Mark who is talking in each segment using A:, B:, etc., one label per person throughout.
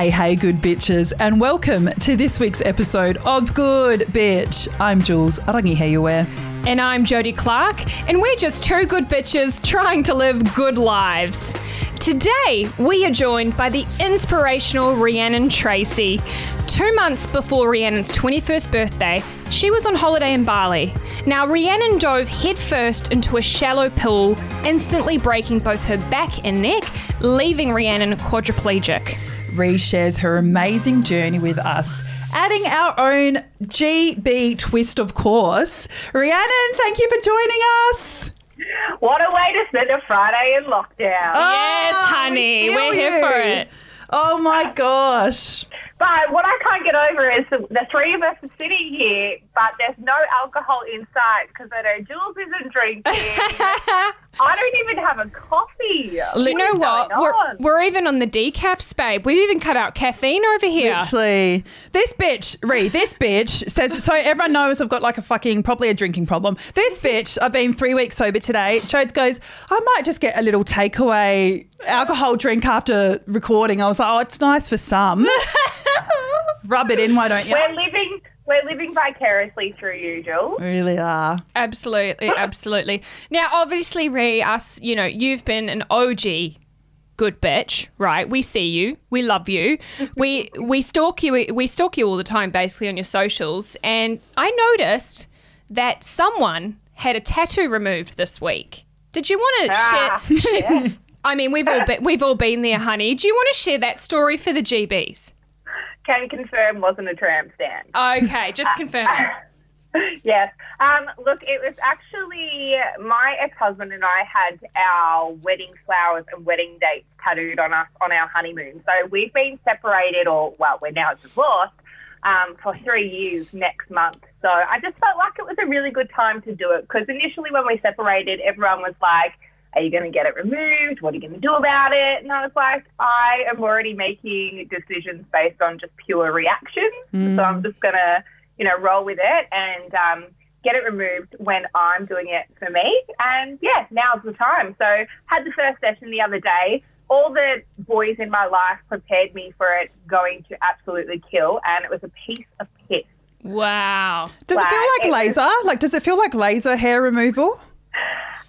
A: Hey, hey, good bitches, and welcome to this week's episode of Good Bitch. I'm Jules Arangi Heiue.
B: And I'm Jodie Clark, and we're just two good bitches trying to live good lives. Today, we are joined by the inspirational Rhiannon Tracey. Two months before Rhiannon's 21st birthday, she was on holiday in Bali. Now, Rhiannon dove headfirst into a shallow pool, instantly breaking both her back and neck, leaving Rhiannon quadriplegic.
A: Ree shares her amazing journey with us, adding our own GB twist, of course. Rhiannon, thank you for joining us.
C: What a way to spend a Friday in lockdown.
B: yes,
A: Oh,
B: honey,
A: we
B: we're here
A: you.
B: for it.
A: Oh my gosh.
C: But what I can't get over is the, the three of us are sitting here, but there's no alcohol in sight because I know Jules isn't drinking. I don't even have a coffee.
B: Do you know what? We're, we're even on the decaf, babe. We've even cut out caffeine over here.
A: Literally. This bitch, Ree, this bitch says, so everyone knows I've got like a fucking, probably a drinking problem. This bitch, I've been three weeks sober today. Jodes goes, I might just get a little takeaway alcohol drink after recording. I was like, oh, it's nice for some. Rub it in, why don't you?
C: We're living, we're living vicariously through you, Jules.
A: really are.
B: Absolutely, absolutely. Now, obviously, Ree, us, you know, you've been an OG good bitch, right? We see you, we love you, we we stalk you, we stalk you all the time, basically on your socials. And I noticed that someone had a tattoo removed this week. Did you want to
C: Ah,
B: share? share I mean, we've all been, we've all been there, honey. Do you want to share that story for the GBs?
C: Can confirm wasn't a tramp stand.
B: Okay, just confirming.
C: yes. Um, look, it was actually my ex-husband and I had our wedding flowers and wedding dates tattooed on us on our honeymoon. So we've been separated, or well, we're now divorced um, for three years next month. So I just felt like it was a really good time to do it because initially when we separated, everyone was like. Are you going to get it removed? What are you going to do about it? And I was like, I am already making decisions based on just pure reaction. So I'm just going to you know, roll with it and um, get it removed when I'm doing it for me. And yeah, now's the time. So had the first session the other day. All the boys in my life prepared me for it going to absolutely kill, and it was a piece of piss.
B: Wow.
A: Does it feel like
C: it was-
A: laser? Like, does it feel like laser hair removal?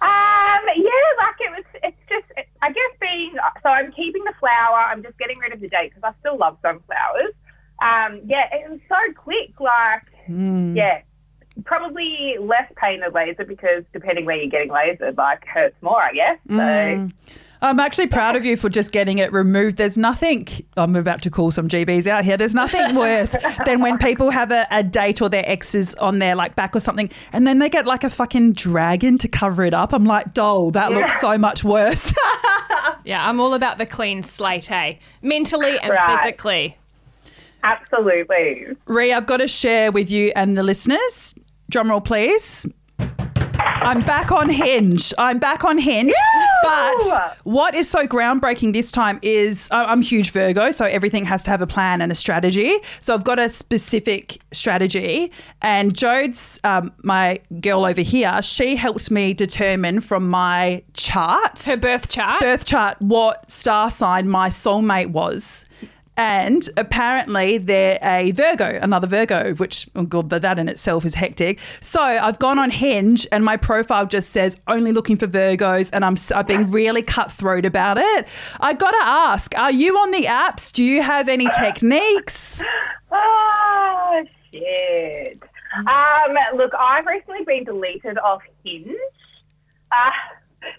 C: Um, yeah, like it was. It's just, Being. So I'm keeping the flower. I'm just getting rid of the date because I still love sunflowers. Um, yeah, it was so quick. Like, yeah, probably less pain than laser because depending where you're getting lasered, like hurts more, I guess. So.
A: I'm actually proud of you for just getting it removed. There's nothing, I'm about to call some GBs out here. There's nothing worse than when people have a, a date or their exes on their like back or something and then they get like a fucking dragon to cover it up. I'm like, doll, that looks so much worse.
B: Yeah, I'm all about the clean slate, hey? Mentally and
C: Right.
B: physically.
C: Absolutely.
A: Ree, I've got to share with you and the listeners. Drumroll, please. I'm back on Hinge. I'm back on Hinge. But what is so groundbreaking this time is I'm huge Virgo, so everything has to have a plan and a strategy. So I've got a specific strategy. And Jodes, um, my girl over here, she helped me determine from my chart
B: Her birth chart.
A: birth chart what star sign my soulmate was. And apparently they're a Virgo, another Virgo, which, oh God, that in itself is hectic. So I've gone on Hinge and my profile just says only looking for Virgos and I'm, I've been really cutthroat about it. I got to ask, are you on the apps? Do you have any techniques?
C: Oh, shit. Um, look, I've recently been deleted off Hinge. Uh,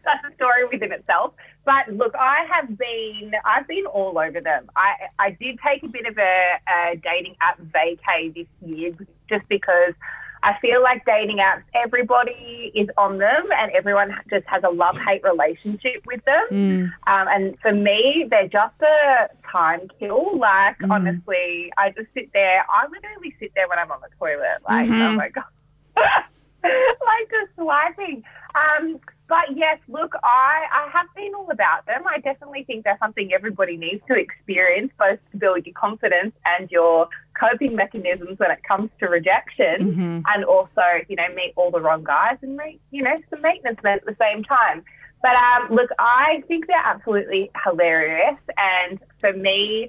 C: that's a story within itself. But look, I have been, I've been all over them. I, I did take a bit of a, a dating app vacay this year just because I feel like dating apps, everybody is on them and everyone just has a love hate relationship with them. Um, and for me, they're just a time kill. Like, honestly, I just sit there. I literally sit there when I'm on the toilet. Like, oh my God. like just swiping. Um, but yes, look, I, I have been all about them. I definitely think they're something everybody needs to experience, both to build your confidence and your coping mechanisms when it comes to rejection, and also, you know, meet all the wrong guys and make, you know, some maintenance men at the same time. But um, look, I think they're absolutely hilarious, and for me,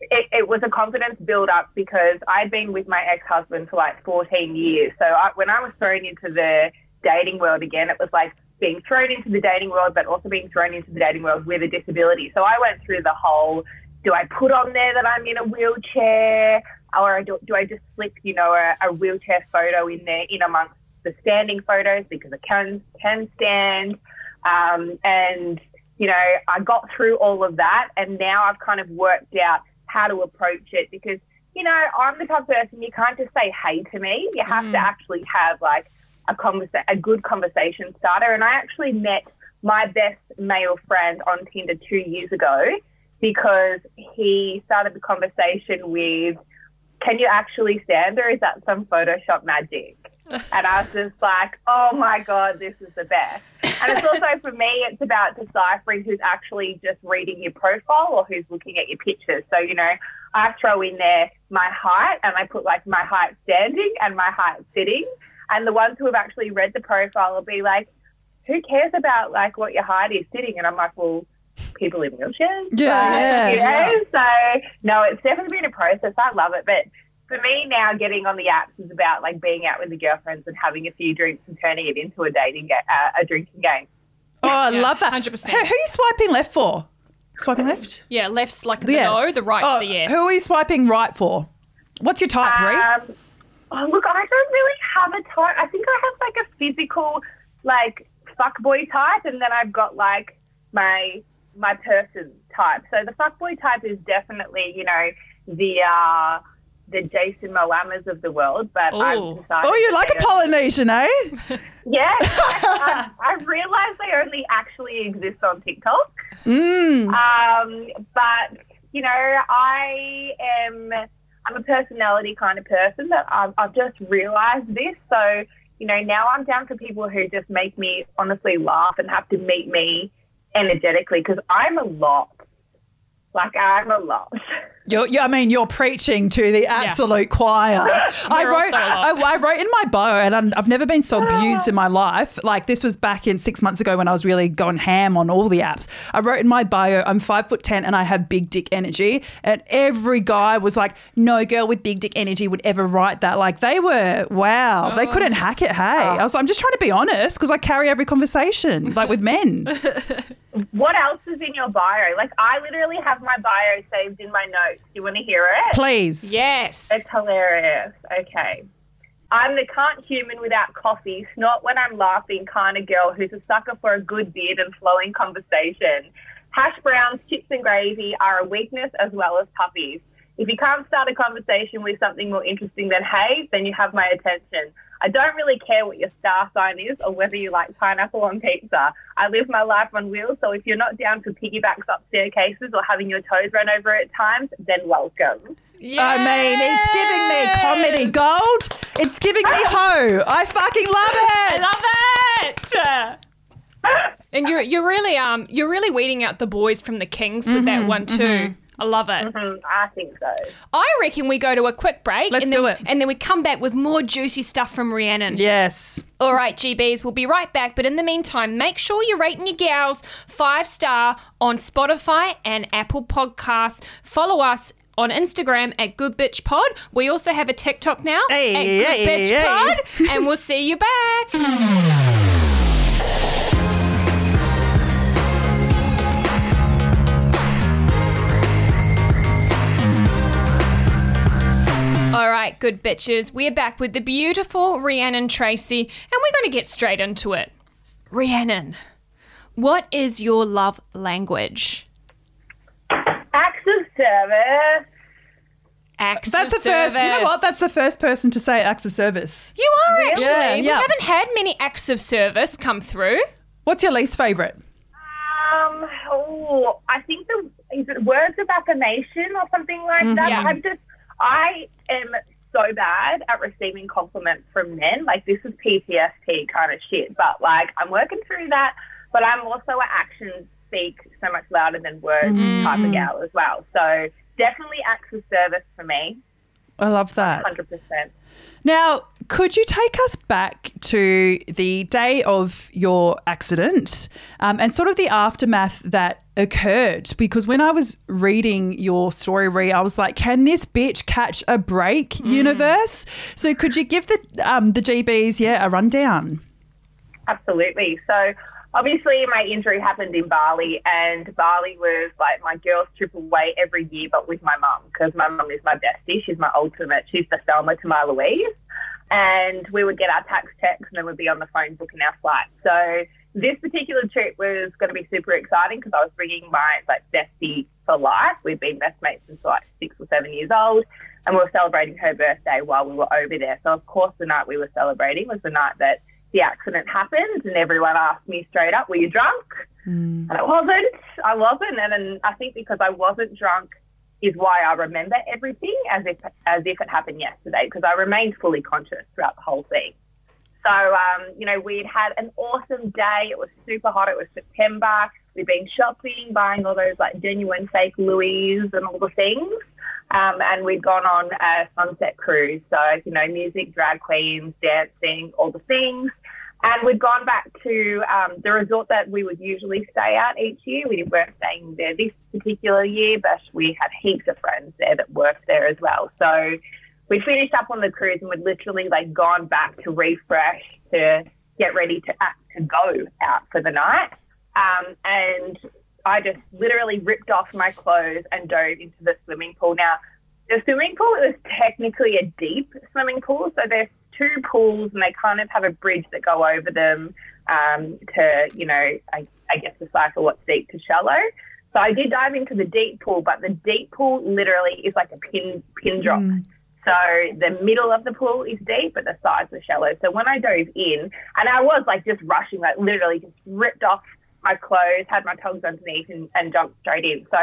C: it, it was a confidence build up because I'd been with my ex husband for like 14 years. So I, when I was thrown into the dating world again, it was like being thrown into the dating world, but also being thrown into the dating world with a disability. So I went through the whole do I put on there that I'm in a wheelchair? Or do, do I just slip, you know, a, a wheelchair photo in there in amongst the standing photos because I can, can stand? Um, and, you know, I got through all of that and now I've kind of worked out how to approach it because, you know, I'm the type of person you can't just say hey to me. You have to actually have like a conversa- a good conversation starter. And I actually met my best male friend on Tinder two years ago because he started the conversation with, "Can you actually stand, or is that some Photoshop magic?" and I was just like, "Oh my god, this is the best." And it's also for me, it's about deciphering who's actually just reading your profile or who's looking at your pictures. So you know, I throw in there my height, and I put like my height standing and my height sitting, and the ones who have actually read the profile will be like, "Who cares about like what your height is sitting?" And I'm like, "Well." People in wheelchairs.
A: Yeah,
C: But,
A: yeah,
C: you know,
A: yeah.
C: so no, it's definitely been a process. I love it, but for me now, getting on the apps is about like being out with the girlfriends and having a few drinks and turning it into a dating ga- uh, a drinking game.
A: Oh, I
B: Yeah,
A: love that.
B: 100%.
A: Who, who are you swiping left for? Swiping left?
B: Yeah, left's like the
A: Yeah.
B: no, the right's
A: Oh,
B: the yes.
A: Who are you swiping right for? What's your type, Brie?
C: Um, oh, look, I don't really have a type. I think I have like a physical, like fuckboy type, and then I've got like my my person type. So the fuckboy type is definitely, you know, the uh, the Jason Momoa's of the world. But
B: Ooh.
C: I've decided
A: oh, you like a
C: say-
A: Polynesian, eh?
C: Yeah, I, I, I realised they only actually exist on TikTok.
A: Mm.
C: Um, but you know, I am I'm a personality kind of person that I've, I've just realised this. So you know, now I'm down for people who just make me honestly laugh and have to meet me energetically because I'm a lot. Like I'm a lot.
A: You're, you I mean, you're preaching to the absolute choir. I wrote,
B: also.
A: I, I wrote in my bio, and I'm, I've never been so abused in my life. Like this was back in six months ago when I was really going ham on all the apps. I wrote in my bio, I'm five foot ten and I have big dick energy, and every guy was like, "No girl with big dick energy would ever write that." Like they were, wow, they couldn't hack it. Hey, I was, I'm just trying to be honest because I carry every conversation, like with men.
C: What else is in your bio? Like I literally have my bio saved in my notes. Do you want to hear it?
A: Please,
B: yes.
C: It's hilarious. Okay. I'm the can't human without coffee, snot when I'm laughing kind of girl who's a sucker for a good beard and flowing conversation. Hash browns, chips and gravy are a weakness as well as puppies. If you can't start a conversation with something more interesting than hey, then you have my attention. I don't really care what your star sign is or whether you like pineapple on pizza. I live my life on wheels, so if you're not down for piggybacks up staircases or having your toes run over at times, then welcome.
A: I mean, it's giving me comedy gold. It's giving me ho. I fucking love it.
B: I love it. And you're you're really um you're really weeding out the boys from the kings with
A: Mm-hmm,
B: that one too. I love it.
C: Mm, I think so.
B: I reckon we go to a quick break.
A: Let's
B: and
A: do it.
B: And then we come back with more juicy stuff from Rhiannon.
A: Yes.
B: All right, GBs, we'll be right back. But in the meantime, make sure you're rating your gals five star on Spotify and Apple Podcasts. Follow us on Instagram at Good Bitch Pod. We also have a TikTok now
A: Hey,
B: at Good
A: hey,
B: Bitch
A: hey.
B: Pod, and we'll see you back. All right, good bitches. We're back with the beautiful Rhiannon Tracey, and we're going to get straight into it. Rhiannon, what is your love language?
C: Acts of service.
B: Acts
A: That's
B: of
A: the first. You know
B: service.
A: what? That's the first person to say acts of service.
B: You are actually.
A: Yeah,
B: We
A: yeah.
B: haven't had many acts of service come through.
A: What's your least favorite?
C: Um, oh, I think the is it words of affirmation or something like that.
B: Yeah.
C: I'm just, I am so bad at receiving compliments from men. Like this is PTSD kind of shit. But like I'm working through that. But I'm also an actions speak so much louder than words mm-hmm. type of gal as well. So definitely acts of service for me,
A: I love that.
C: hundred percent.
A: Now, could you take us back to the day of your accident um, and sort of the aftermath that occurred? Because when I was reading your story, Ree, I was like, "Can this bitch catch a break?"
C: Mm.
A: Universe. So could you give the um, the GBs, yeah, a rundown?
C: Absolutely. So obviously my injury happened in Bali and Bali was like my girls trip away every year but with my mum because my mum is my bestie. She's my ultimate. She's the Thelma to my Louise. And we would get our tax checks and then we'd be on the phone booking our flights. So this particular trip was going to be super exciting because I was bringing my like bestie for life. We've been best mates since like six or seven years old and we were celebrating her birthday while we were over there. So of course the night we were celebrating was the night that the accident happened and everyone asked me straight up, were you drunk? Hmm. And I wasn't. I wasn't. And, and I think because I wasn't drunk is why I remember everything as if as if it happened yesterday because I remained fully conscious throughout the whole thing. So, um, you know, we'd had an awesome day. It was super hot. It was September. We'd been shopping, buying all those like genuine fake Louis and all the things. Um, and we'd gone on a sunset cruise. So, you know, music, drag queens, dancing, all the things. And we'd gone back to um, the resort that we would usually stay at each year. We weren't staying there this particular year, but we had heaps of friends there that worked there as well. So we finished up on the cruise and we'd literally like gone back to refresh to get ready to act to go out for the night. Um, and I just literally ripped off my clothes and dove into the swimming pool. Now, the swimming pool is technically a deep swimming pool, so there's two pools and they kind of have a bridge that go over them um, to, you know, I, I guess decipher what's deep to shallow. So I did dive into the deep pool, but the deep pool literally is like a pin pin drop. So the middle of the pool is deep, but the sides are shallow. So when I dove in, and I was like just rushing, like literally just ripped off my clothes, had my togs underneath, and, and jumped straight in. So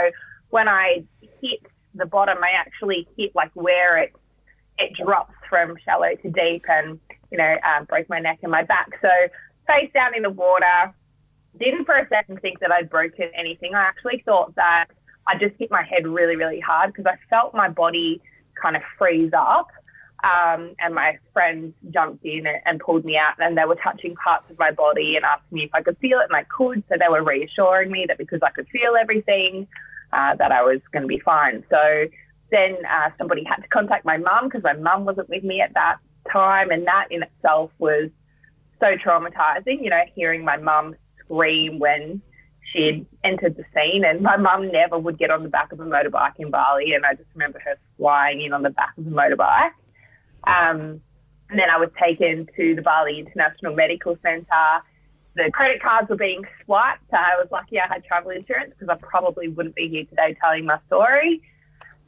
C: when I hit the bottom, I actually hit like where it it drops from shallow to deep, and you know um, broke my neck and my back. So face down in the water. Didn't for a second think that I'd broken anything. I actually thought that I just hit my head really, really hard because I felt my body kind of freeze up. Um, and my friends jumped in and, pulled me out, and they were touching parts of my body and asking me if I could feel it, and I could. So they were reassuring me that because I could feel everything, uh, that I was going to be fine. So then uh, somebody had to contact my mum because my mum wasn't with me at that time, and that in itself was so traumatizing. You know, hearing my mum scream when she'd entered the scene, and my mum never would get on the back of a motorbike in Bali, and I just remember her flying in on the back of the motorbike. Um, and then I was taken to the Bali International Medical Centre. The credit cards were being swiped. So I was lucky I had travel insurance because I probably wouldn't be here today telling my story.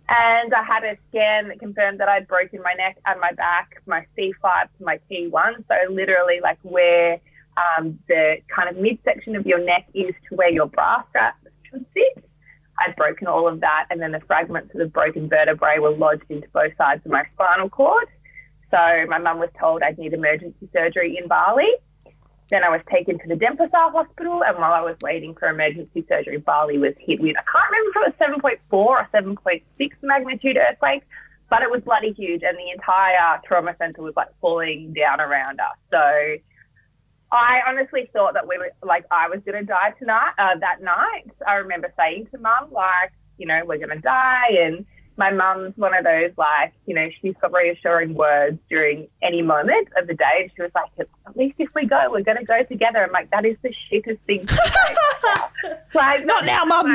C: And I had a scan that confirmed that I'd broken my neck and my back, my C5 to my T1. So literally like where um, the kind of midsection of your neck is to where your bra strap should sit. I'd broken all of that, and then the fragments of the broken vertebrae were lodged into both sides of my spinal cord. So my mum was told I'd need emergency surgery in Bali. Then I was taken to the Denpasar hospital, and while I was waiting for emergency surgery, Bali was hit with, I can't remember if it was 7.4 or 7.6 magnitude earthquake, but it was bloody huge, and the entire trauma centre was like falling down around us. So I honestly thought that we were like I was going to die tonight. Uh, that night, I remember saying to mum, like, you know, we're going to die, and my mum's one of those like, you know, she's got reassuring words during any moment of the day, and she was like, at least if we go, we're going to go together. I'm like, that is the shittest thing to say. like,
A: Not now, mum.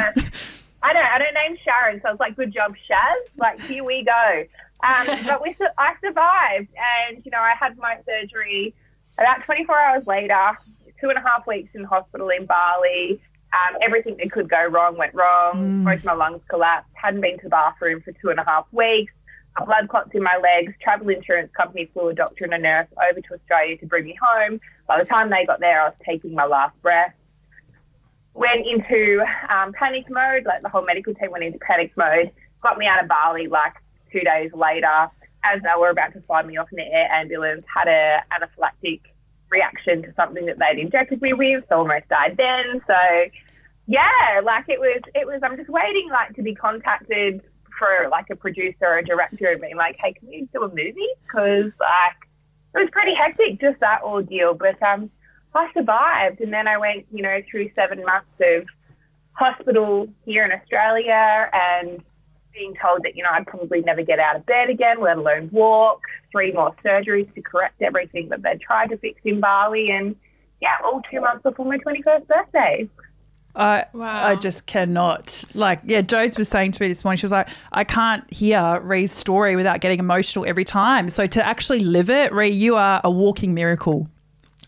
C: I don't, I don't name Sharon, so I was like, good job, Shaz. Like, here we go. Um, but we, I survived, and you know, I had my surgery about 24 hours later, two and a half weeks in hospital in Bali. Um, everything that could go wrong went wrong. Both my lungs collapsed. Hadn't been to the bathroom for two and a half weeks. A blood clots in my legs. Travel insurance company flew a doctor and a nurse over to Australia to bring me home. By the time they got there, I was taking my last breath. Went into um, panic mode. Like the whole medical team went into panic mode. Got me out of Bali like two days later as they were about to fly me off in the air ambulance, had a anaphylactic reaction to something that they'd injected me with, so almost died then. So yeah, like it was, it was. I'm just waiting like to be contacted for like a producer or a director and being like, hey, can we do a movie? Because like it was pretty hectic, just that ordeal. But um, I survived, and then I went, you know, through seven months of hospital here in Australia, and being told that you know I'd probably never get out of bed again, let alone walk. Three more surgeries to correct everything that they'd tried to fix in Bali, and yeah, all two months before my twenty first birthday.
A: I
B: Wow.
A: I just cannot. Like, yeah, Jodes was saying to me this morning, she was like, I can't hear Ree's story without getting emotional every time. So to actually live it, Ree, you are a walking miracle.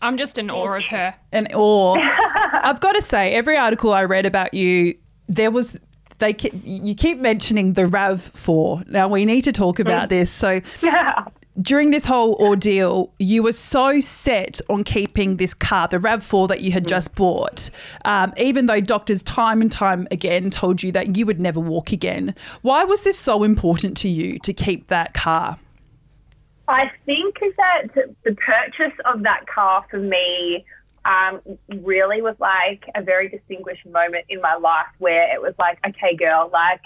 B: I'm just in awe of her.
A: And or I've got to say, every article I read about you, there was they ke- you keep mentioning the RAV4. Now we need to talk about mm. this. So during this whole ordeal, you were so set on keeping this car, the RAV4 that you had just bought, um, even though doctors time and time again told you that you would never walk again. Why was this so important to you to keep that car?
C: I think that the purchase of that car for me um, really was like a very distinguished moment in my life where it was like, okay, girl, like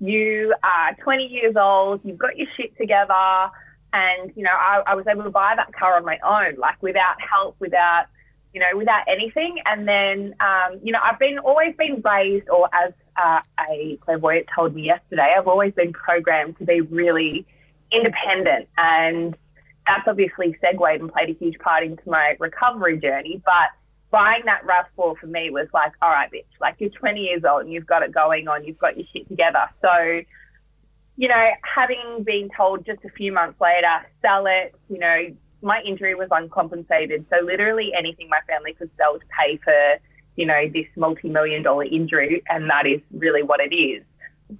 C: you are 20 years old, you've got your shit together, and you know, I, I was able to buy that car on my own, like without help, without you know, without anything. And then, um, you know, I've been always been raised, or as uh, a clairvoyant told me yesterday, I've always been programmed to be really independent. And that's obviously segued and played a huge part into my recovery journey. But buying that RAV4 for me was like, all right, bitch, like you're 20 years old and you've got it going on, you've got your shit together. So, you know, having been told just a few months later, sell it, you know, my injury was uncompensated. So literally anything my family could sell to pay for, you know, this multi-million dollar injury, and that is really what it is,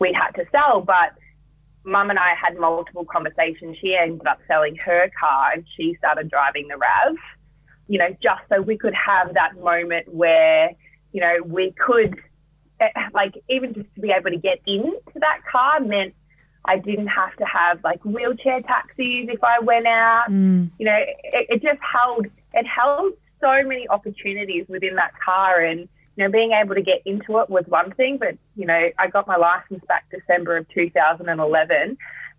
C: we had to sell. But mum and I had multiple conversations. She ended up selling her car and she started driving the RAV, you know, just so we could have that moment where, you know, we could, eh, like, even just to be able to get into that car meant I didn't have to have like wheelchair taxis if I went out. Mm. You know, it, it just held, it held so many opportunities within that car and, you know, being able to get into it was one thing, but, you know, I got my license back December of 2011.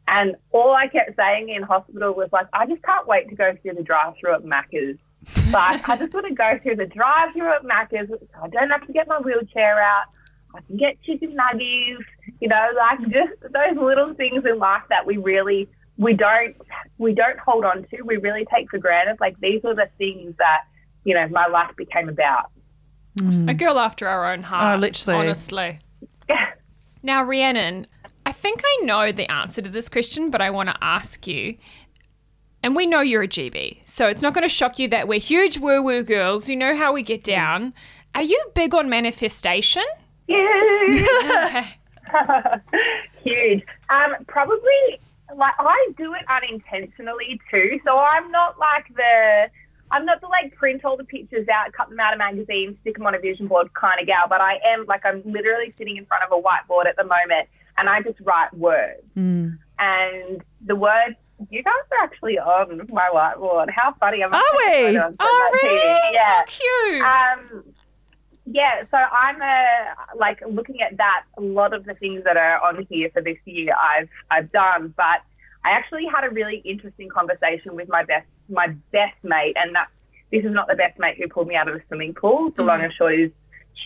C: And all I kept saying in hospital was like, I just can't wait to go through the drive through at Macca's. Like, I just want to go through the drive through at Macca's so I don't have to get my wheelchair out. I can get chicken nuggets, you know, like just those little things in life that we really we don't we don't hold on to. We really take for granted. Like these are the things that, you know, my life became about. Mm.
B: A girl after our own heart.
A: Oh, literally.
B: Honestly. Now, Rhiannon, I think I know the answer to this question, but I want to ask you. And we know you're a GB, so it's not going to shock you that we're huge woo woo girls. You know how we get mm. down. Are you big on manifestation?
C: Huge. Huge. Um, probably like I do it unintentionally too. So I'm not like the I'm not the like print all the pictures out, cut them out of magazines, stick them on a vision board kind of gal, but I am like I'm literally sitting in front of a whiteboard at the moment and I just write words. And the words you guys are actually on my whiteboard. How funny am I?
A: Are we?
C: Yeah.
B: Oh, really? How cute.
C: Um, yeah, so I'm a, like looking at that. A lot of the things that are on here for this year, I've I've done, but I actually had a really interesting conversation with my best my best mate, and that this is not the best mate who pulled me out of the swimming pool. The long and short is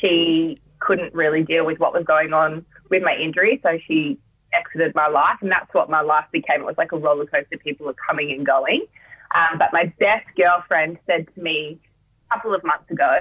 C: she couldn't really deal with what was going on with my injury, so she exited my life, and that's what my life became. It was like a roller coaster. People were coming and going. Um, but my best girlfriend said to me a couple of months ago,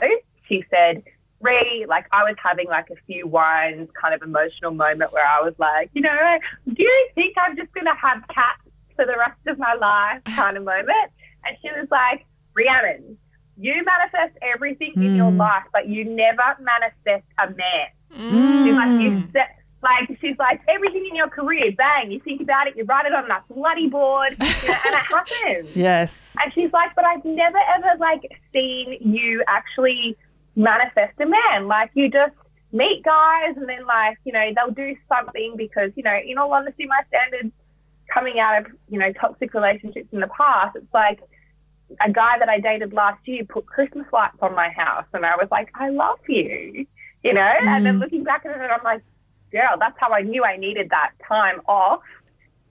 C: she said, Ree, like I was having like a few wines kind of emotional moment where I was like, you know, do you think I'm just going to have cats for the rest of my life kind of moment? And she was like, Rhiannon, you manifest everything in your hmm. life, but you never manifest a man. Hmm. She's like, you set, like, she's like, everything in your career, bang, you think about it, you write it on that bloody board, you know, and it happens.
A: Yes.
C: And she's like, but I've never ever like seen you actually manifest a man. Like you just meet guys and then like, you know, they'll do something because, you know, in all honesty, my standards coming out of, you know, toxic relationships in the past, it's like a guy that I dated last year put Christmas lights on my house and I was like, I love you, you know? And then looking back at it, I'm like, girl, that's how I knew I needed that time off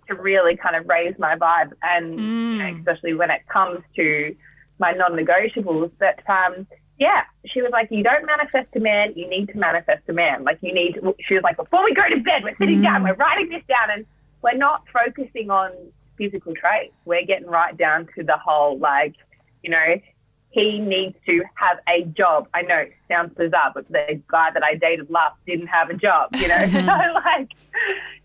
C: to really kind of raise my vibe, and you know, especially when it comes to my non-negotiables. But um, yeah, she was like, "You don't manifest a man; you need to manifest a man. Like you need." She was like, "Before we go to bed, we're sitting down, we're mm-hmm. writing this down, and we're not focusing on physical traits. We're getting right down to the whole like, you know." He needs to have a job. I know it sounds bizarre, but the guy that I dated last didn't have a job, you know? Mm-hmm. so, like,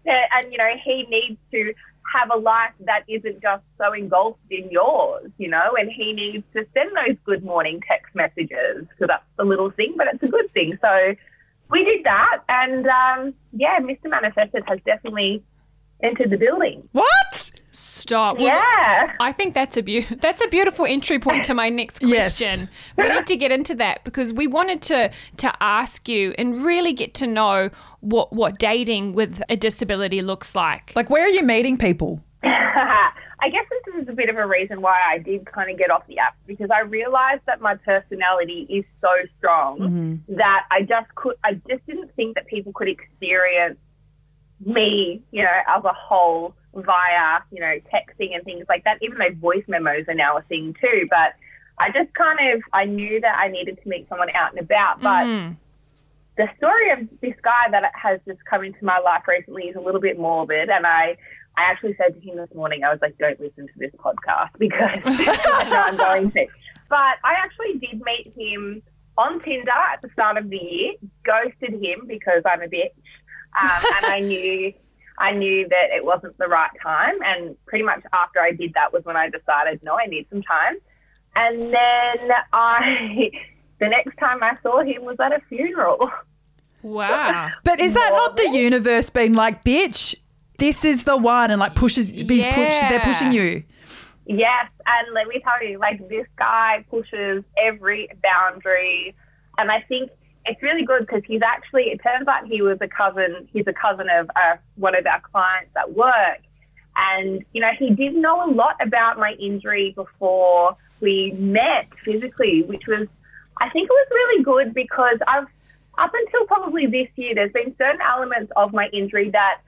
C: and, you know, he needs to have a life that isn't just so engulfed in yours, you know, and he needs to send those good morning text messages because that's the little thing, but it's a good thing. So we did that, and um, yeah, Mr. Manifested has definitely entered the building.
A: What?
B: Stop. Well,
C: Yeah.
B: I think that's a beau- that's a beautiful entry point to my next
A: Yes.
B: question. We need to get into that because we wanted to to ask you and really get to know what what dating with a disability looks like.
A: Like, where are you meeting people?
C: I guess this is a bit of a reason why I did kind of get off the app because I realized that my personality is so strong mm-hmm. that I just could, I just didn't think that people could experience me, you know, as a whole via, you know, texting and things like that, even though voice memos are now a thing too. But I just kind of, I knew that I needed to meet someone out and about. But
B: Mm.
C: the story of this guy that has just come into my life recently is a little bit morbid, and I. I actually said to him this morning, I was like, don't listen to this podcast because I know I'm going to. But I actually did meet him on Tinder at the start of the year, ghosted him because I'm a bitch. Um, and I knew I knew that it wasn't the right time. And pretty much after I did that was when I decided, no, I need some time. And then I, the next time I saw him was at a funeral.
B: Wow.
A: But is that not the universe being like, bitch, this is the one, and like pushes, he's push, they're pushing you?
C: Yes, and let me tell you, like this guy pushes every boundary, and I think it's really good because he's actually. It turns out he was a cousin. He's a cousin of uh, one of our clients at work, and you know he did know a lot about my injury before we met physically, which was, I think, it was really good because I've up until probably this year, there's been certain elements of my injury that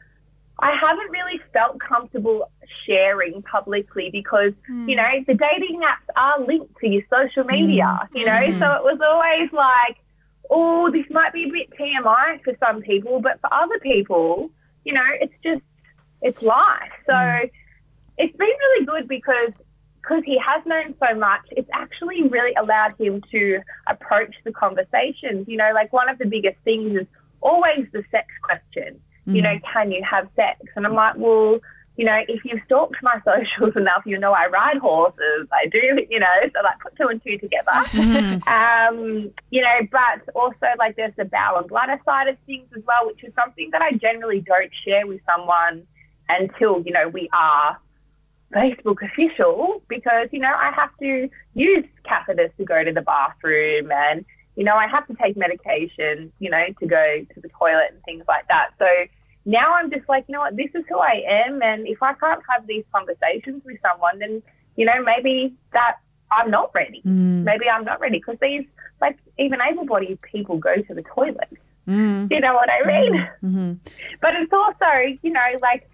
C: I haven't really felt comfortable sharing publicly because, hmm. you know, the dating apps are linked to your social media, hmm. you know, so hmm. it was always like, oh, this might be a bit TMI for some people, but for other people, you know, it's just, it's life. So mm. it's been really good because because he has known so much, it's actually really allowed him to approach the conversations. You know, like one of the biggest things is always the sex question. You mm. know, can you have sex? And I'm like, well, you know, if you've stalked my socials enough, you know I ride horses. I do, you know, so like put two and two together. um, you know, but also like there's the bowel and bladder side of things as well, which is something that I generally don't share with someone until, you know, we are Facebook official because, you know, I have to use catheters to go to the bathroom and, you know, I have to take medication, you know, to go to the toilet and things like that. So now I'm just like, you know what, this is who I am. And if I can't have these conversations with someone, then, you know, maybe that I'm not ready. Mm. Maybe I'm not ready because these, like, even able bodied people go to the toilet. Mm. You know what I mm-hmm. mean? Mm-hmm. But it's also, you know, like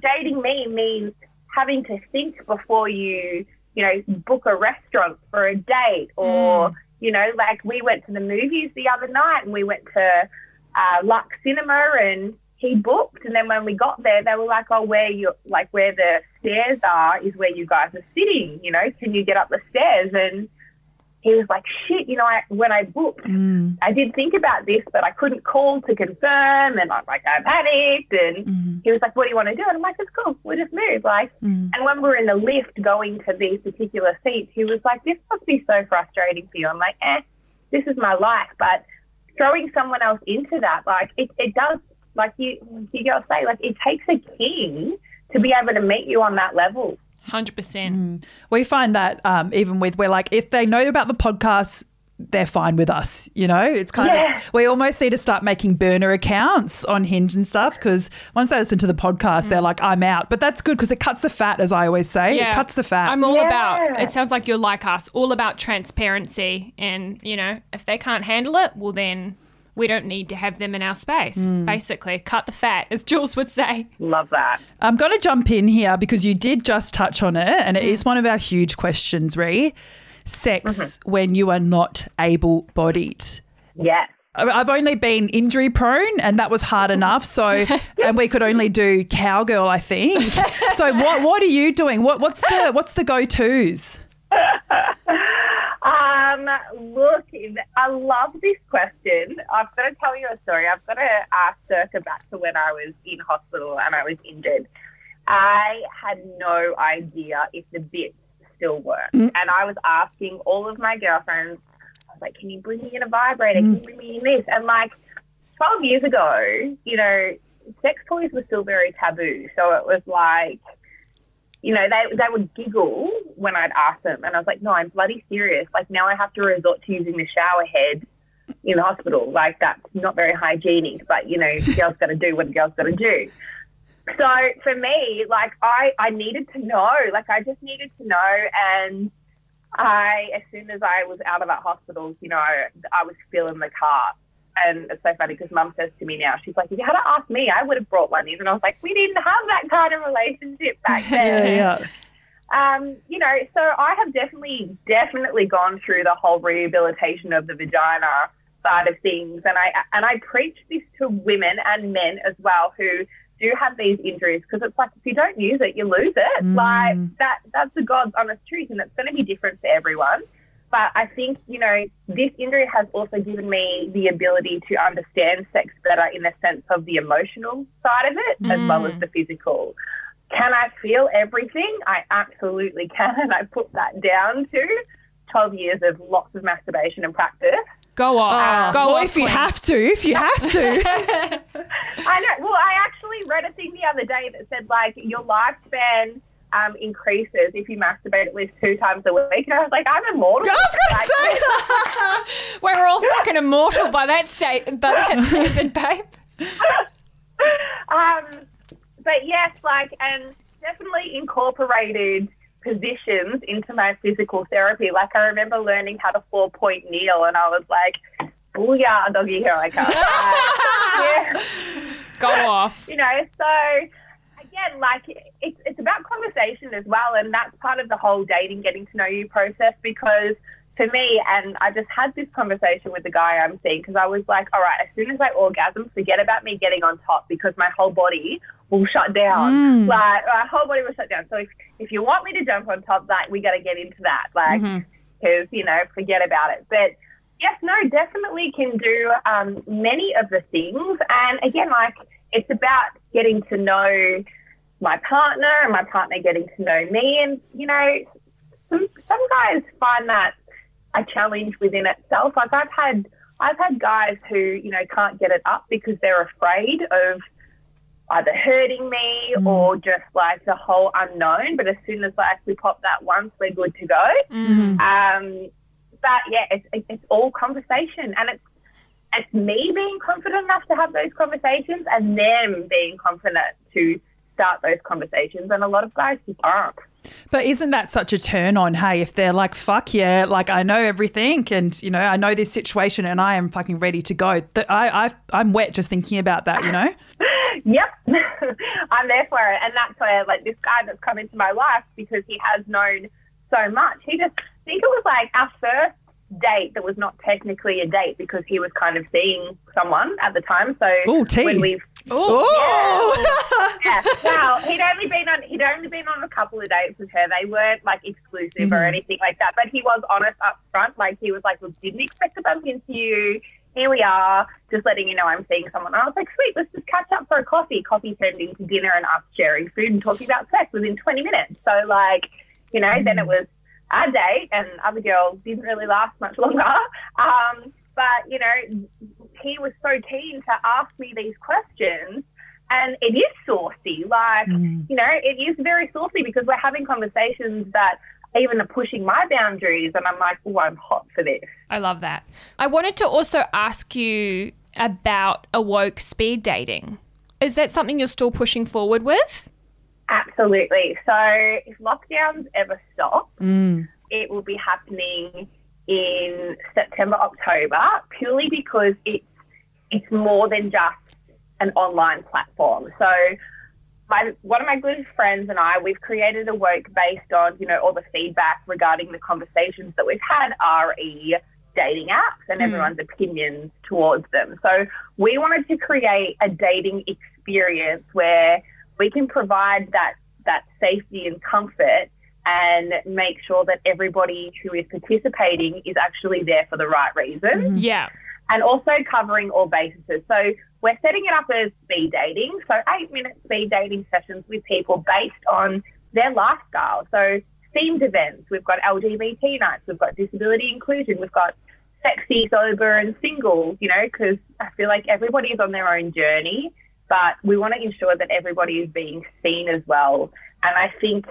C: dating me means having to think before you, you know, book a restaurant for a date or, mm. you know, like we went to the movies the other night and we went to uh, Lux Cinema and he booked and then when we got there they were like, oh, where you like where the stairs are is where you guys are sitting, you know, can you get up the stairs? And he was like, shit, you know, I, when I booked, mm. I did think about this, but I couldn't call to confirm. And I'm like, I panicked. And mm-hmm. he was like, what do you want to do? And I'm like, it's cool. We'll just move. Like, mm. and when we were in the lift going to these particular seats, he was like, this must be so frustrating for you. I'm like, eh, this is my life. But throwing someone else into that, like, it, it does, like you, you girls say, like, it takes a king to be able to meet you on that level.
B: 100%.
A: We find that um, even with, we're like, if they know about the podcast, they're fine with us. You know, it's kind
C: Yeah.
A: of, we almost need to start making burner accounts on Hinge and stuff because once they listen to the podcast, they're like, I'm out. But that's good because it cuts the fat, as I always say. It cuts the fat.
B: I'm all
C: Yeah.
B: about, it sounds like you're like us, all about transparency. And, you know, if they can't handle it, well, then we don't need to have them in our space. Mm. Basically, cut the fat, as Jules would say.
C: Love that.
A: I'm going to jump in here because you did just touch on it, and it mm. is one of our huge questions, Ree. Sex mm-hmm. when you are not able bodied.
C: Yes.
A: I- I've only been injury prone, and that was hard enough. So, and we could only do cowgirl, I think. So, what what are you doing? What what's the what's the go tos?
C: Um, look, I love this question. I've got to tell you a story. I've got to ask circa back to when I was in hospital and I was injured. I had no idea if the bits still worked. And I was asking all of my girlfriends, I was like, can you bring me in a vibrator? Can you bring me in this? And like 12 years ago, you know, sex toys were still very taboo. So it was like, you know, they they would giggle when I'd ask them, and I was like, "No, I'm bloody serious. Like now I have to resort to using the shower head in the hospital. Like that's not very hygienic, but you know, girls got to do what girl's got to do." So for me, like I I needed to know, like I just needed to know, and I as soon as I was out of that hospital, you know, I, was filling the cart. And it's so funny because mum says to me now, she's like, if you had to ask me, I would have brought one in. And I was like, we didn't have that kind of relationship back then.
A: Yeah, yeah.
C: Um, you know, so I have definitely, definitely gone through the whole rehabilitation of the vagina side of things, and I and I preach this to women and men as well who do have these injuries because it's like if you don't use it, you lose it. Like that, that's the God's honest truth, and it's going to be different for everyone. But I think, you know, this injury has also given me the ability to understand sex better in the sense of the emotional side of it as well as the physical. Can I feel everything? I absolutely can. And I put that down to 12 years of lots of masturbation and practice.
B: Go on.
A: Ah,
B: Go
A: well,
B: off.
A: if you
B: Queen.
A: have to, if you have to.
C: I know. Well, I actually read a thing the other day that said, like, your lifespan um, increases if you masturbate at least two times a week. And I was like, I'm immortal.
A: I was going
C: Like,
A: to say that.
B: We're all fucking immortal by that state, by that standard, babe.
C: um, but yes, like, and definitely incorporated positions into my physical therapy. Like, I remember learning how to four point kneel, and I was like, booyah, doggy, here I come. Uh, yeah.
B: Go off.
C: you know, so again, like it's it's about conversation as well, and that's part of the whole dating, getting to know you process. Because for me, and I just had this conversation with the guy I'm seeing because I was like, all right, as soon as I orgasm, forget about me getting on top because my whole body will shut down. Like my whole body will shut down. So if if you want me to jump on top, like we got to get into that, like because you know, forget about it. But yes, no, definitely can do um, many of the things. And again, like it's about getting to know my partner and my partner getting to know me. And, you know, some, some guys find that a challenge within itself. Like I've had, I've had guys who, you know, can't get it up because they're afraid of either hurting me or just like the whole unknown. But as soon as like we pop that once, we're good to go. Um, but yeah, it's, it's, it's all conversation, and it's it's me being confident enough to have those conversations, and them being confident to start those conversations. And a lot of guys just aren't.
A: But isn't that such a turn on? Hey, if they're like, fuck yeah, like I know everything and, you know, I know this situation and I am fucking ready to go. I, I've, I'm wet just thinking about that, you know?
C: Yep, I'm there for it, and that's where like this guy that's come into my life because he has known so much. He just I think it was like our first date that was not technically a date because he was kind of seeing someone at the time. So
A: Ooh, tea.
C: when we
A: Oh,
C: yeah, well, he'd only been on he'd only been on a couple of dates with her. They weren't like exclusive or anything like that. But he was honest up front. Like he was like, "Well, didn't expect to bump into you. Here we are, just letting you know I'm seeing someone." And I was like, "Sweet, let's just catch up for a coffee." Coffee turned into dinner and us sharing food and talking about sex within 20 minutes. So like, you know, then it was our date, and other girls didn't really last much longer. Um, but you know, he was so keen to ask me these questions. And it is saucy. Like, mm-hmm. you know, it is very saucy because we're having conversations that even are pushing my boundaries. And I'm like, oh, I'm hot for this.
B: I love that. I wanted to also ask you about awoke speed dating. Is that something you're still pushing forward with?
C: Absolutely. So if lockdowns ever stop, mm. it will be happening in September, October, purely because it's it's more than just an online platform. So my one of my good friends and I, we've created a work based on, you know, all the feedback regarding the conversations that we've had, RE dating apps and hmm. everyone's opinions towards them. So we wanted to create a dating experience where we can provide that that safety and comfort and make sure that everybody who is participating is actually there for the right reason. Mm-hmm.
B: Yeah.
C: And also covering all bases. So we're setting it up as speed dating. So eight minute speed dating sessions with people based on their lifestyle. So themed events. We've got LGBT nights. We've got disability inclusion. We've got sexy, sober, and single, you know, because I feel like everybody is on their own journey, but we want to ensure that everybody is being seen as well. And I think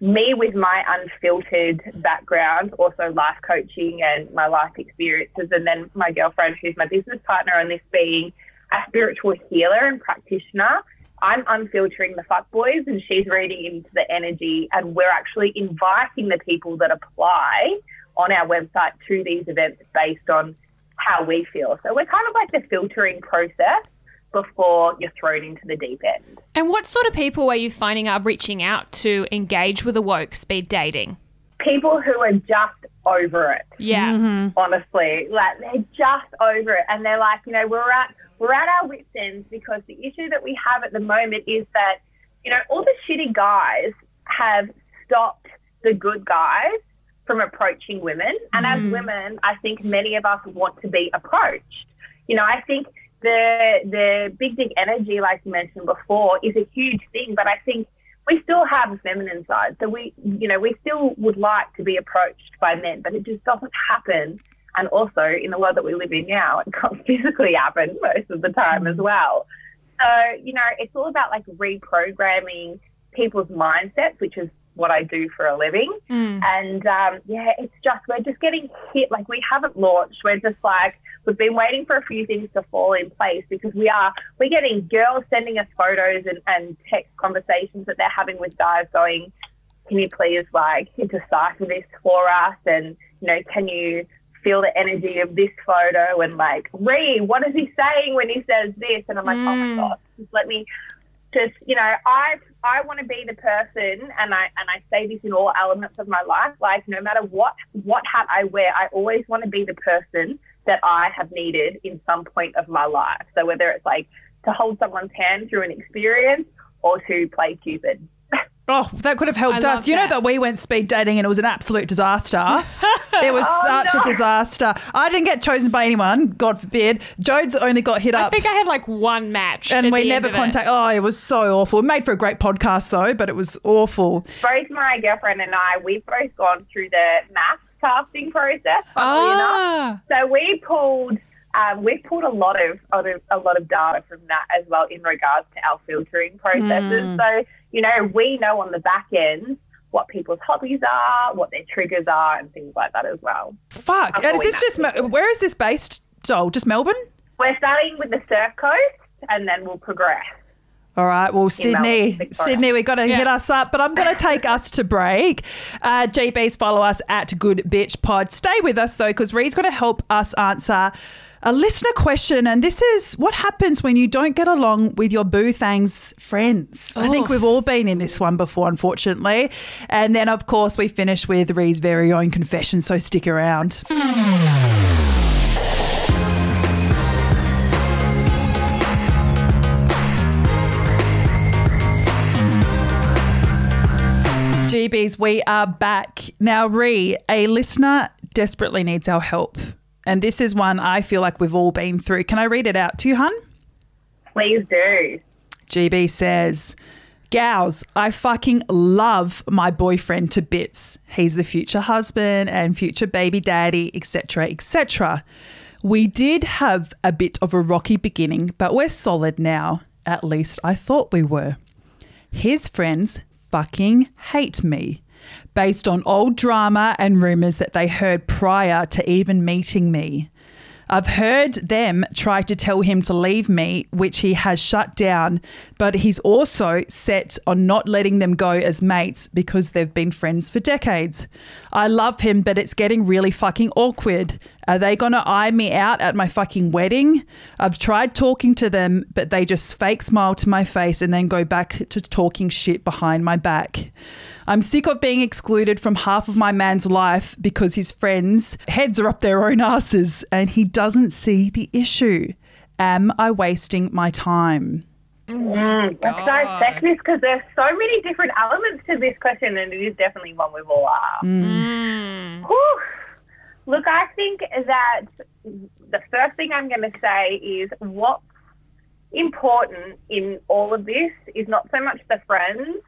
C: me with my unfiltered background, also life coaching and my life experiences, and then my girlfriend, who's my business partner on this, being a spiritual healer and practitioner. I'm unfiltering the fuck boys, and she's reading into the energy and we're actually inviting the people that apply on our website to these events based on how we feel. So we're kind of like the filtering process before you're thrown into the deep end.
B: And what sort of people are you finding are reaching out to engage with Awoke speed dating?
C: People who are just over it.
B: Yeah. Mm-hmm.
C: honestly. Like they're just over it, and they're like, you know, we're at we're at our wits' ends because the issue that we have at the moment is that, you know, all the shitty guys have stopped the good guys from approaching women, and as mm. women, I think many of us want to be approached. You know, I think the the big dick energy, like you mentioned before, is a huge thing, but I think we still have a feminine side. So we, you know, we still would like to be approached by men, but it just doesn't happen. And also in the world that we live in now, it can't physically happen most of the time as well. So, you know, it's all about like reprogramming people's mindsets, which is what I do for a living. And um, yeah, it's just, we're just getting hit. Like we haven't launched. We're just like, we've been waiting for a few things to fall in place because we are, we're getting girls sending us photos and, and text conversations that they're having with guys going, can you please like decipher this for us? And, you know, can you feel the energy of this photo? And like, Ree, what is he saying when he says this? And I'm like, oh my mm. God, just let me just you know i i want to be the person and i and i say this in all elements of my life like no matter what what hat i wear i always want to be the person that i have needed in some point of my life so whether it's like to hold someone's hand through an experience or to play cupid
A: Oh, that could have helped
B: I
A: us.
B: love
A: You know
B: that.
A: that we went speed dating and it was an absolute disaster. it was
C: Oh,
A: such
C: no.
A: a disaster. I didn't get chosen by anyone, God forbid. Jodes only got hit
B: I
A: up.
B: I think I had like one match.
A: and we never
B: end of it.
A: contact. Oh, it was so awful. It made for a great podcast though, but it was awful.
C: both my girlfriend and i we've both gone through the math casting process
B: Ah.
C: So we pulled, um, we pulled a lot of, of a lot of data from that as well in regards to our filtering processes. So you know, we know on the back end what people's hobbies are, what their triggers are, and things like that as well.
A: Fuck. And is this just. Where is this based? Joel, just Melbourne?
C: We're starting with the surf coast, and then we'll progress.
A: All right. Well, Sydney. Sydney, we've got to hit us up, but I'm going to take us to break. Uh, GBs, follow us at Good Bitch Pod. Stay with us though, because Reed's going to help us answer a listener question, and this is what happens when you don't get along with your boo thang's friends. I think we've all been in this one before, unfortunately. And then, of course, we finish with Reed's very own confession. So stick around. GBs, we are back. Now, Ree, a listener desperately needs our help. And this is one I feel like we've all been through. Can I read it out to you, hun?
C: Please do.
A: GB says, Gals, I fucking love my boyfriend to bits. He's the future husband and future baby daddy, etc., etc. We did have a bit of a rocky beginning, but we're solid now. At least I thought we were. His friends fucking hate me based on old drama and rumors that they heard prior to even meeting me. I've heard them try to tell him to leave me, which he has shut down, but he's also set on not letting them go as mates because they've been friends for decades. I love him, but it's getting really fucking awkward, Are they going to eye me out at my fucking wedding? I've tried talking to them, but they just fake smile to my face and then go back to talking shit behind my back. I'm sick of being excluded from half of my man's life because his friends' heads are up their own asses and he doesn't see the issue. Am I wasting my time?
C: Mm, let's dissect this because there's so many different elements to this question, and it is definitely one we've all asked. Whew. Look, I think that the first thing I'm going to say is what's important in all of this is not so much the friends,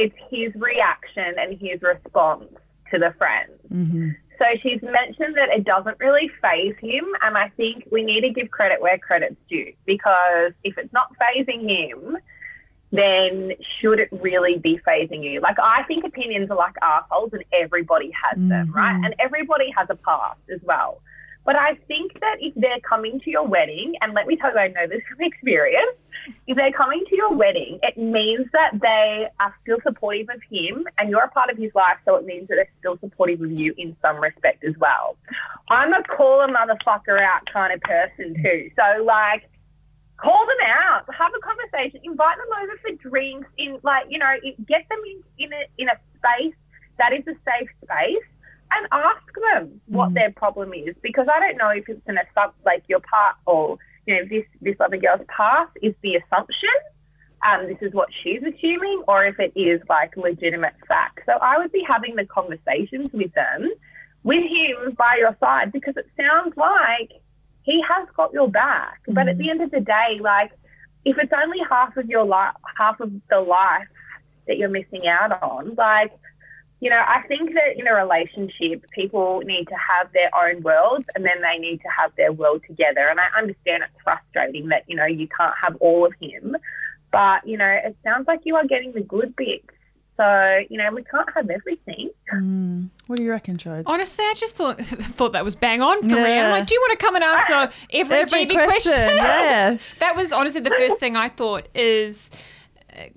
C: it's his reaction and his response to the friends. Mm-hmm. So she's mentioned that it doesn't really phase him, and I think we need to give credit where credit's due because if it's not phasing him, then should it really be phasing you? Like I think opinions are like assholes, and everybody has them, right? Mm-hmm. And everybody has a past as well. But I think that if they're coming to your wedding, and let me tell you, I know this from experience, if they're coming to your wedding, it means that they are still supportive of him and you're a part of his life, so it means that they're still supportive of you in some respect as well. I'm a call a motherfucker out kind of person too. So, like, call them out, have a conversation, invite them over for drinks, in like, you know, get them in, in, a, in a space that is a safe space and ask them what their problem is because I don't know if it's an assumption, like your part or you know this this other girl's past is the assumption. Um, this is what she's assuming, or if it is like legitimate fact. So I would be having the conversations with them, with him by your side, because it sounds like he has got your back. But at the end of the day, like if it's only half of your life, half of the life that you're missing out on, like you know, I think that in a relationship, people need to have their own worlds and then they need to have their world together. And I understand it's frustrating that, you know, you can't have all of him. But, you know, it sounds like you are getting the good bits. So, you know, we can't have everything. Mm.
A: What do you reckon, Jodes?
B: Honestly, I just thought thought that was bang on for
A: Yeah.
B: Rhiannon. Like, do you want to come and answer every,
A: Every
B: GB
A: question, yeah.
B: that was honestly the first thing I thought is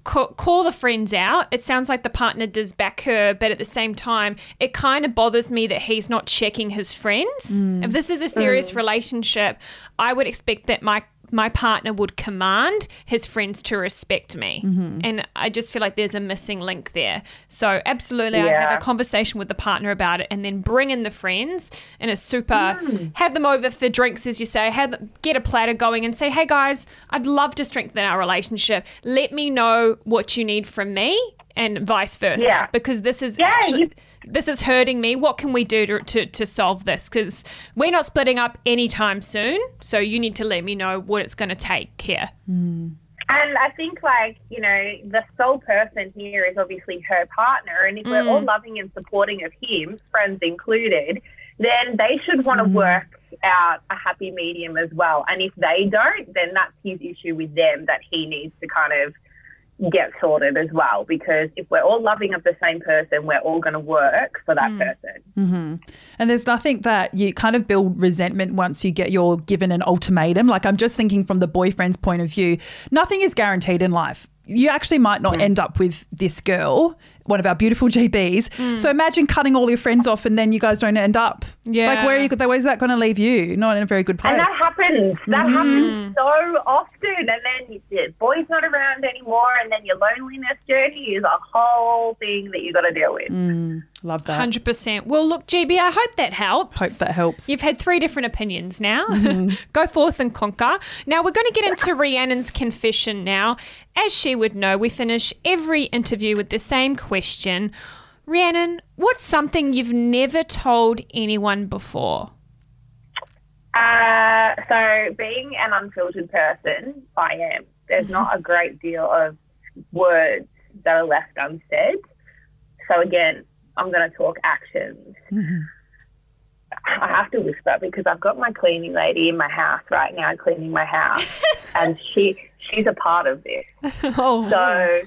B: call, call the friends out. It sounds like the partner does back her, but at the same time, it kind of bothers me that he's not checking his friends. Mm. If this is a serious mm. relationship, I would expect that my my partner would command his friends to respect me. Mm-hmm. And I just feel like there's a missing link there. So, absolutely, I'd have a conversation with the partner about it and then bring in the friends in a super, mm. have them over for drinks, as you say, have get a platter going and say, hey guys, I'd love to strengthen our relationship. Let me know what you need from me and vice versa
C: Yeah.
B: because this is
C: Yeah,
B: actually
C: you-
B: this is hurting me what can we do to, to, to solve this because we're not splitting up anytime soon so you need to let me know what it's going to take here mm.
C: And I think, like, you know, the sole person here is obviously her partner. And if we're all mm. loving and supporting of him, friends included, then they should want to mm. work out a happy medium as well. And if they don't, then that's his issue with them that he needs to kind of get sorted as well. Because if we're all loving of the same person, we're all going to work for that mm. person. Mm-hmm.
A: And there's nothing that you kind of build resentment once you get you're given an ultimatum. Like I'm just thinking from the boyfriend's point of view, nothing is guaranteed in life. You actually might not hmm. end up with this girl, one of our beautiful GBs. Hmm. So imagine cutting all your friends off and then you guys don't end up.
B: Yeah.
A: Like where are you where's that going to leave you? Not in a very good place.
C: And that happens. That mm-hmm. happens so often. And then the boy's not around anymore. And then your loneliness journey is a whole thing that you got to deal with. Mm.
A: Love that.
B: 100% well look gb i hope that helps
A: Hope that helps.
B: You've had three different opinions now. Go forth and conquer. Now, we're going to get into Rhiannon's confession now. As she would know, we finish every interview with the same question Rhiannon, what's something you've never told anyone before?
C: Uh, so, being an unfiltered person, I am. There's not a great deal of words that are left unsaid. So, again, I'm going to talk actions. Mm-hmm. I have to whisper because I've got my cleaning lady in my house right now cleaning my house, and she she's a part of this.
B: Oh,
C: So,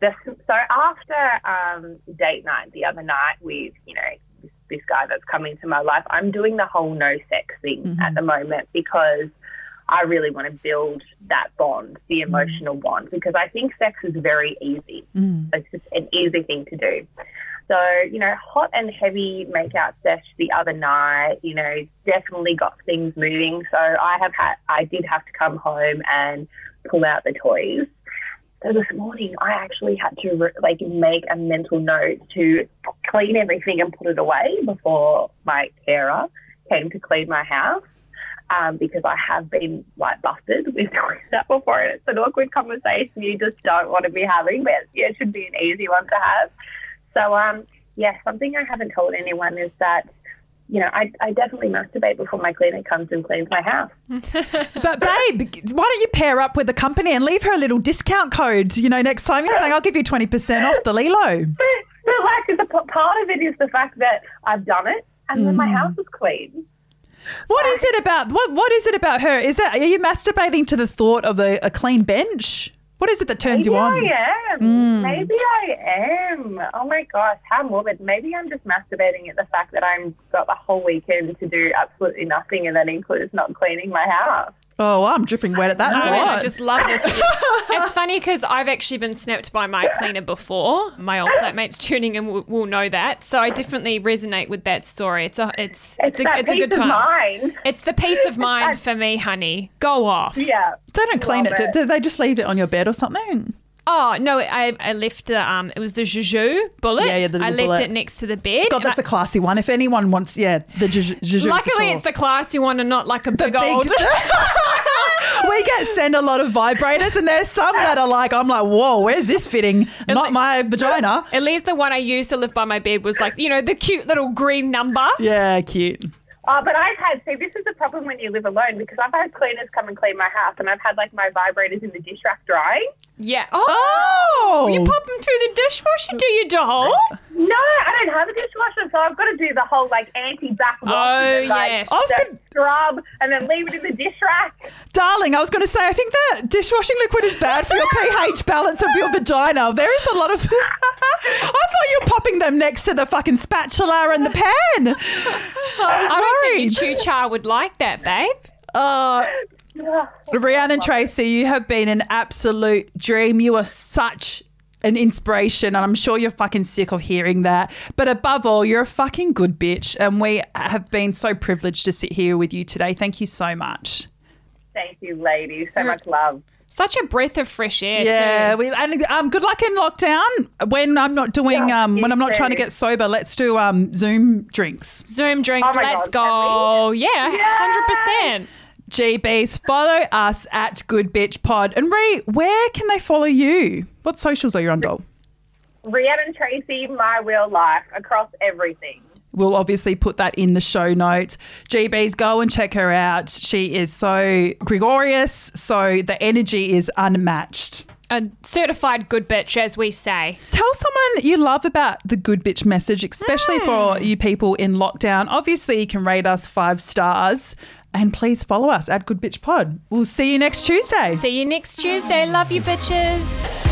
C: the, so after um, date night the other night with you know this, this guy that's come into my life, I'm doing the whole no sex thing mm-hmm. at the moment because I really want to build that bond, the mm-hmm. emotional bond, because I think sex is very easy. Mm. It's just an easy thing to do. So, you know, hot and heavy makeout sesh the other night, you know, definitely got things moving. So I have had, I did have to come home and pull out the toys. So this morning I actually had to re- like make a mental note to clean everything and put it away before my carer came to clean my house. Um, because I have been like busted with doing that before, it's an awkward conversation you just don't want to be having. But yeah, it should be an easy one to have. So, um, yeah, something I haven't told anyone is that, you know, I, I definitely masturbate before my cleaner comes and cleans my house.
A: But babe, why don't you pair up with the company and leave her a little discount code? You know, next time you're saying I'll give you twenty percent off the Lelo.
C: But, but like, the part of it is the fact that I've done it and then my
A: Mm.
C: house is clean.
A: What is it about? What What is it about her? Is that are you masturbating to the thought of a, a clean bench? What is it that turns
C: Maybe
A: you on?
C: I am. Maybe I am. Oh my gosh, how morbid. Maybe I'm just masturbating at the fact that I'm got the whole weekend to do absolutely nothing, and that includes not cleaning my house.
A: Oh, I'm dripping wet at that
B: I, mean, I just love this. it's funny because I've actually been snapped by my cleaner before. My old flatmates tuning in will, will know that. So I definitely resonate with that story. It's a it's it's, a
C: that
B: it's a good
C: peace of
B: time.
C: mind.
B: It's the peace of mind for me, honey. Go off.
C: Yeah.
A: they don't clean it.
C: Love
A: Do,
C: it.
A: do they just leave it on your bed or something?
B: Oh no, I, I left the um it was the Juju bullet.
A: Yeah, yeah, the
B: I left
A: bullet.
B: it next to the bed.
A: God, that's
B: I-
A: a classy one. If anyone wants, yeah, the Juju. Juju
B: Luckily,
A: sure.
B: it's the classy one and not like a
A: The
B: big, old.
A: we get sent a lot of vibrators, and there's some that are like, I'm like, whoa, where's this fitting? Not my vagina.
B: At least the one I used to live by my bed was like you know the cute little green number.
A: Yeah, cute.
C: Oh, but I've had, see, this is the problem when you live alone because I've had cleaners come and clean my house and I've had like my vibrators in the dish rack drying.
B: Yeah. Oh,
A: Oh,
B: you pop them through the dishwasher, do you, doll?
C: No, I don't have a dishwasher, so I've got to do the whole like anti back wash.
B: Oh,
C: and, like,
B: yes.
A: I was gonna-
C: scrub and then leave it in the dish rack.
A: darling, I was going to say, I think that dishwashing liquid is bad for your pH balance of your vagina. There is a lot of. I thought you were popping them next to the fucking spatula and the pan. I was
B: I don't
A: worried.
B: think your char would like that, babe.
A: Uh, Rhiannon Tracey, you have been an absolute dream. You are such an inspiration, and I'm sure you're fucking sick of hearing that. But above all, you're a fucking good bitch, and we have been so privileged to sit here with you today. Thank you so much.
C: Thank you, ladies. So much love.
B: Such a breath of fresh air,
A: Yeah,
B: too.
A: we, and um, good luck in lockdown. When I'm not doing,
C: Yeah,
A: um, when I'm not trying to get sober, let's do um, Zoom drinks.
B: Zoom drinks,
C: Oh
B: let's
C: God,
B: go. Yeah, 100%.
A: GBs, follow us at Good Bitch Pod. And Ree, where can they follow you? What socials are you on, doll?
C: Rhiannon Tracey, my wheel life, across everything.
A: We'll obviously put that in the show notes. GBs, go and check her out. She is so gregarious, so the energy is unmatched.
B: A certified good bitch, as we say.
A: Tell someone you love about the good bitch message, especially for hmm. you people in lockdown. Obviously, you can rate us five stars and please follow us at Good Bitch Pod. We'll see you next Tuesday.
B: See you next Tuesday. Love you, bitches.